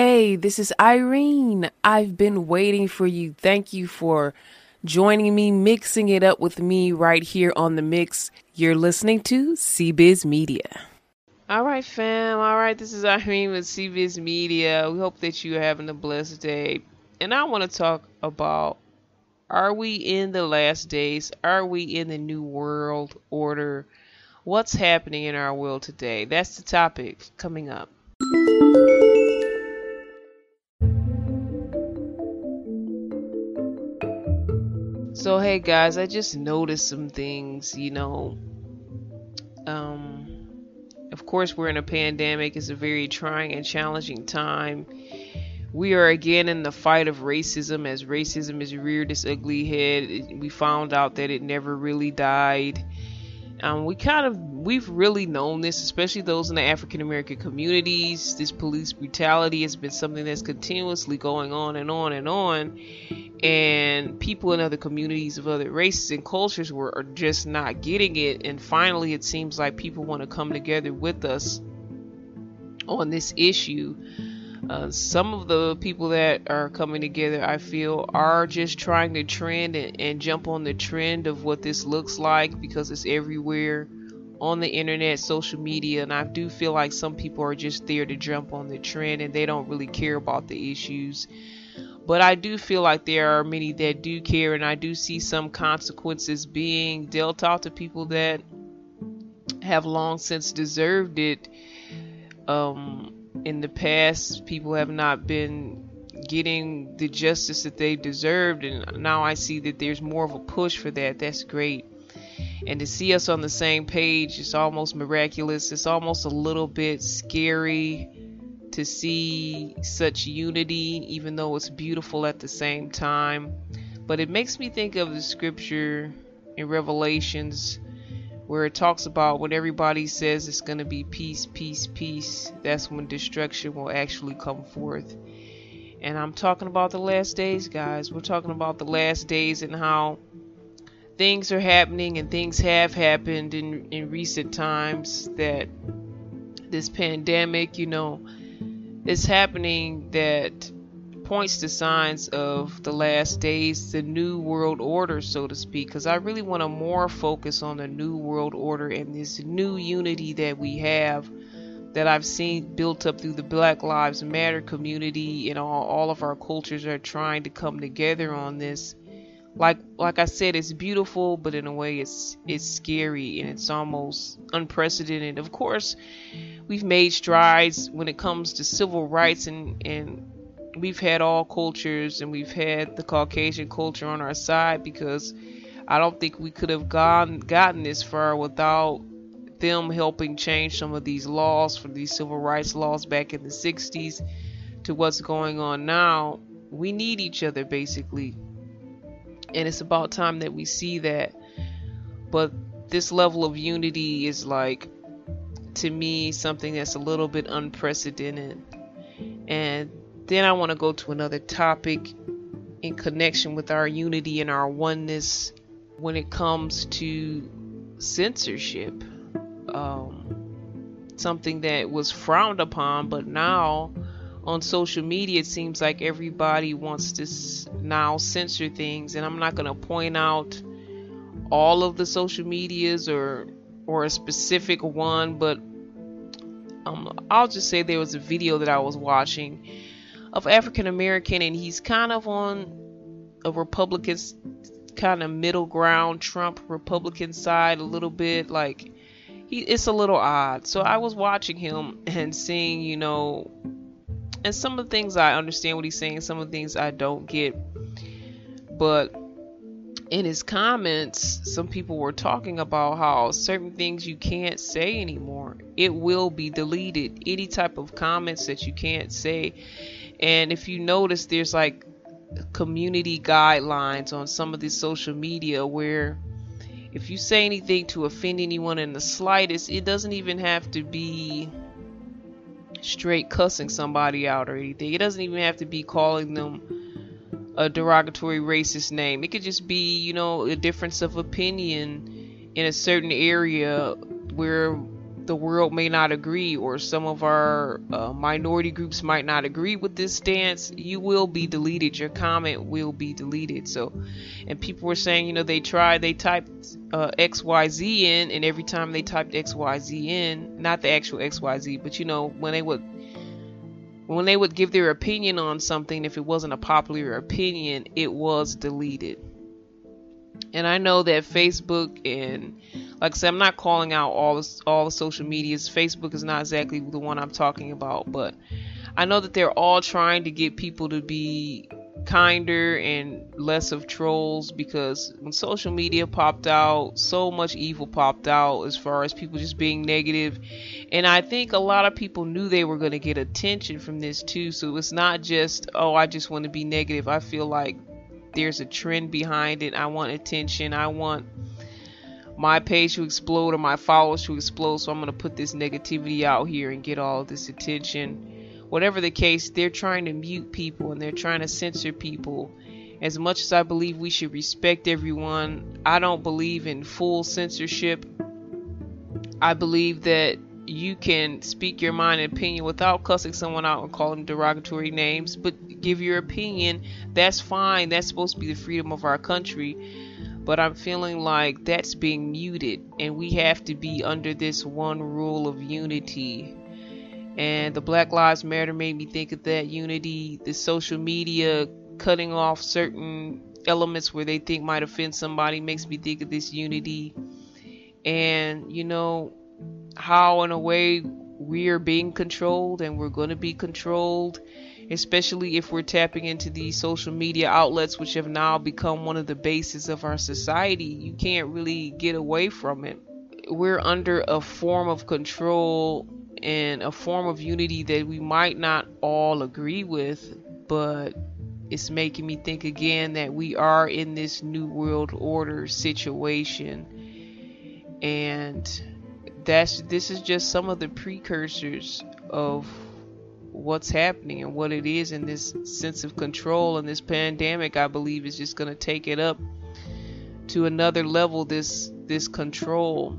Hey, this is Irene. I've been waiting for you. Thank you for joining me, mixing it up with me right here on the mix. You're listening to CBiz Media. All right, fam. All right, this is Irene with CBiz Media. We hope that you're having a blessed day. And I want to talk about are we in the last days? Are we in the new world order? What's happening in our world today? That's the topic coming up. So hey guys, I just noticed some things, you know. Um of course we're in a pandemic. It's a very trying and challenging time. We are again in the fight of racism as racism has reared its ugly head. We found out that it never really died. Um, we kind of we've really known this, especially those in the African American communities. This police brutality has been something that's continuously going on and on and on. And people in other communities of other races and cultures were are just not getting it. And finally it seems like people want to come together with us on this issue uh, some of the people that are coming together i feel are just trying to trend and, and jump on the trend of what this looks like because it's everywhere on the internet social media and i do feel like some people are just there to jump on the trend and they don't really care about the issues but I do feel like there are many that do care, and I do see some consequences being dealt out to people that have long since deserved it. Um, in the past, people have not been getting the justice that they deserved, and now I see that there's more of a push for that. That's great. And to see us on the same page is almost miraculous. It's almost a little bit scary to see such unity, even though it's beautiful at the same time. But it makes me think of the scripture in Revelations where it talks about when everybody says it's going to be peace, peace, peace, that's when destruction will actually come forth. And I'm talking about the last days, guys. We're talking about the last days and how things are happening and things have happened in, in recent times that this pandemic, you know, is happening that points to signs of the last days, the new world order, so to speak. Because I really want to more focus on the new world order and this new unity that we have that I've seen built up through the Black Lives Matter community and all, all of our cultures are trying to come together on this. Like like I said, it's beautiful, but in a way it's it's scary and it's almost unprecedented. Of course, we've made strides when it comes to civil rights and and we've had all cultures and we've had the Caucasian culture on our side because I don't think we could have gone gotten this far without them helping change some of these laws from these civil rights laws back in the 60s to what's going on now. We need each other basically. And it's about time that we see that. But this level of unity is like to me something that's a little bit unprecedented. And then I want to go to another topic in connection with our unity and our oneness when it comes to censorship. Um, something that was frowned upon, but now on social media, it seems like everybody wants to now censor things. And I'm not going to point out all of the social medias or or a specific one, but um, I'll just say there was a video that I was watching of African American, and he's kind of on a Republican kind of middle ground, Trump Republican side a little bit. Like he, it's a little odd. So I was watching him and seeing, you know, and some of the things I understand what he's saying, some of the things I don't get, but in his comments, some people were talking about how certain things you can't say anymore. It will be deleted. Any type of comments that you can't say. And if you notice, there's like community guidelines on some of this social media where if you say anything to offend anyone in the slightest, it doesn't even have to be straight cussing somebody out or anything. It doesn't even have to be calling them a derogatory racist name. It could just be, you know, a difference of opinion in a certain area where the world may not agree or some of our uh, minority groups might not agree with this stance you will be deleted. Your comment will be deleted. So and people were saying you know they tried they typed uh, xyz in and every time they typed xyz in not the actual xyz but you know when they would when they would give their opinion on something if it wasn't a popular opinion it was deleted and I know that Facebook and like I said, I'm not calling out all all the social medias. Facebook is not exactly the one I'm talking about, but I know that they're all trying to get people to be kinder and less of trolls because when social media popped out, so much evil popped out as far as people just being negative. And I think a lot of people knew they were going to get attention from this too. So it's not just, oh, I just want to be negative. I feel like there's a trend behind it. I want attention. I want my page to explode or my followers to explode. So I'm going to put this negativity out here and get all this attention. Whatever the case, they're trying to mute people and they're trying to censor people. As much as I believe we should respect everyone, I don't believe in full censorship. I believe that you can speak your mind and opinion without cussing someone out and calling them derogatory names, but give your opinion. That's fine. That's supposed to be the freedom of our country. But I'm feeling like that's being muted, and we have to be under this one rule of unity. And the Black Lives Matter made me think of that unity. The social media cutting off certain elements where they think might offend somebody makes me think of this unity. And, you know, how in a way we're being controlled and we're going to be controlled especially if we're tapping into these social media outlets which have now become one of the bases of our society you can't really get away from it. We're under a form of control and a form of unity that we might not all agree with but it's making me think again that we are in this new world order situation. And that's this is just some of the precursors of what's happening and what it is in this sense of control and this pandemic I believe is just going to take it up to another level this this control.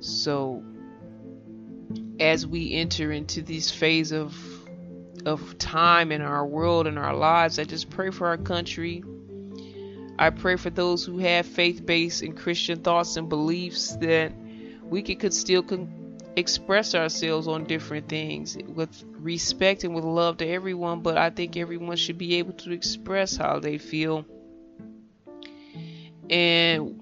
So as we enter into this phase of of time in our world and our lives I just pray for our country. I pray for those who have faith-based and Christian thoughts and beliefs that we could, could still con- express ourselves on different things with respect and with love to everyone, but I think everyone should be able to express how they feel and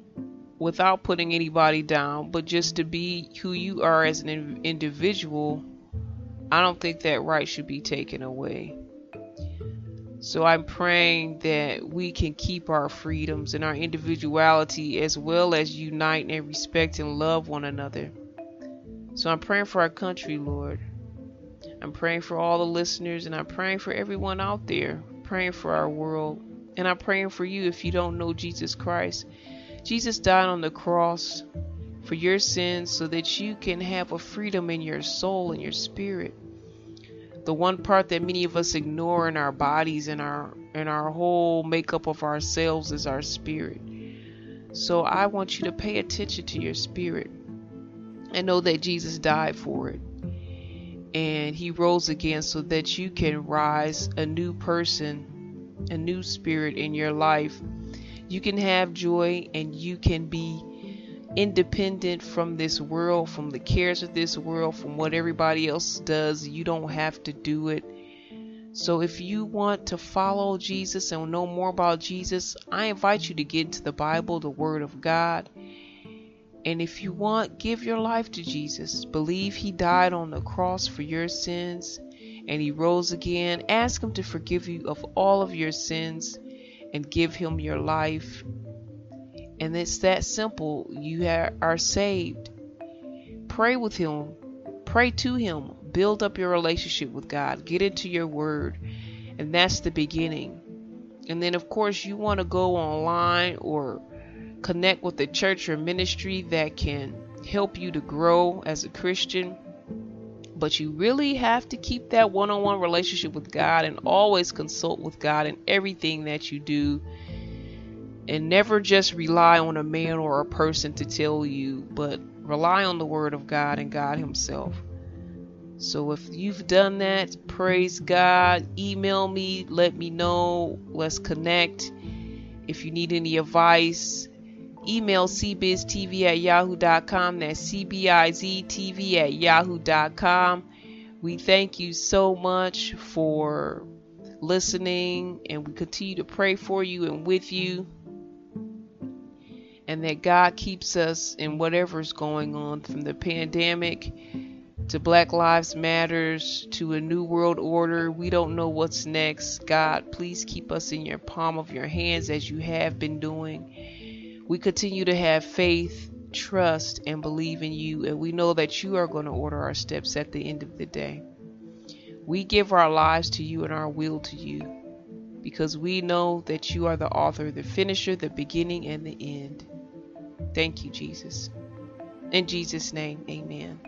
without putting anybody down, but just to be who you are as an individual. I don't think that right should be taken away. So I'm praying that we can keep our freedoms and our individuality as well as unite and respect and love one another. So I'm praying for our country, Lord. I'm praying for all the listeners and I'm praying for everyone out there, praying for our world. And I'm praying for you if you don't know Jesus Christ. Jesus died on the cross for your sins so that you can have a freedom in your soul and your spirit the one part that many of us ignore in our bodies and our in our whole makeup of ourselves is our spirit. So I want you to pay attention to your spirit and know that Jesus died for it. And he rose again so that you can rise a new person, a new spirit in your life. You can have joy and you can be independent from this world, from the cares of this world, from what everybody else does. You don't have to do it. So if you want to follow Jesus and know more about Jesus, I invite you to get into the Bible, the Word of God. And if you want, give your life to Jesus. Believe He died on the cross for your sins and He rose again. Ask Him to forgive you of all of your sins and give Him your life and it's that simple. You are saved. Pray with Him. Pray to Him. Build up your relationship with God. Get into your Word. And that's the beginning. And then, of course, you want to go online or connect with a church or ministry that can help you to grow as a Christian. But you really have to keep that one on one relationship with God and always consult with God in everything that you do and never just rely on a man or a person to tell you, but rely on the Word of God and God Himself. So if you've done that, praise God. Email me, let me know. Let's connect. If you need any advice, email cbiztv at yahoo.com. That's cbiztv at yahoo.com. We thank you so much for listening, and we continue to pray for you and with you. And that God keeps us in whatever's going on from the pandemic to Black Lives Matters to a new world order. We don't know what's next. God, please keep us in your palm of your hands as you have been doing. We continue to have faith, trust, and believe in you, and we know that you are going to order our steps at the end of the day. We give our lives to you and our will to you because we know that you are the author, the finisher, the beginning, and the end. Thank you, Jesus. In Jesus' name, amen.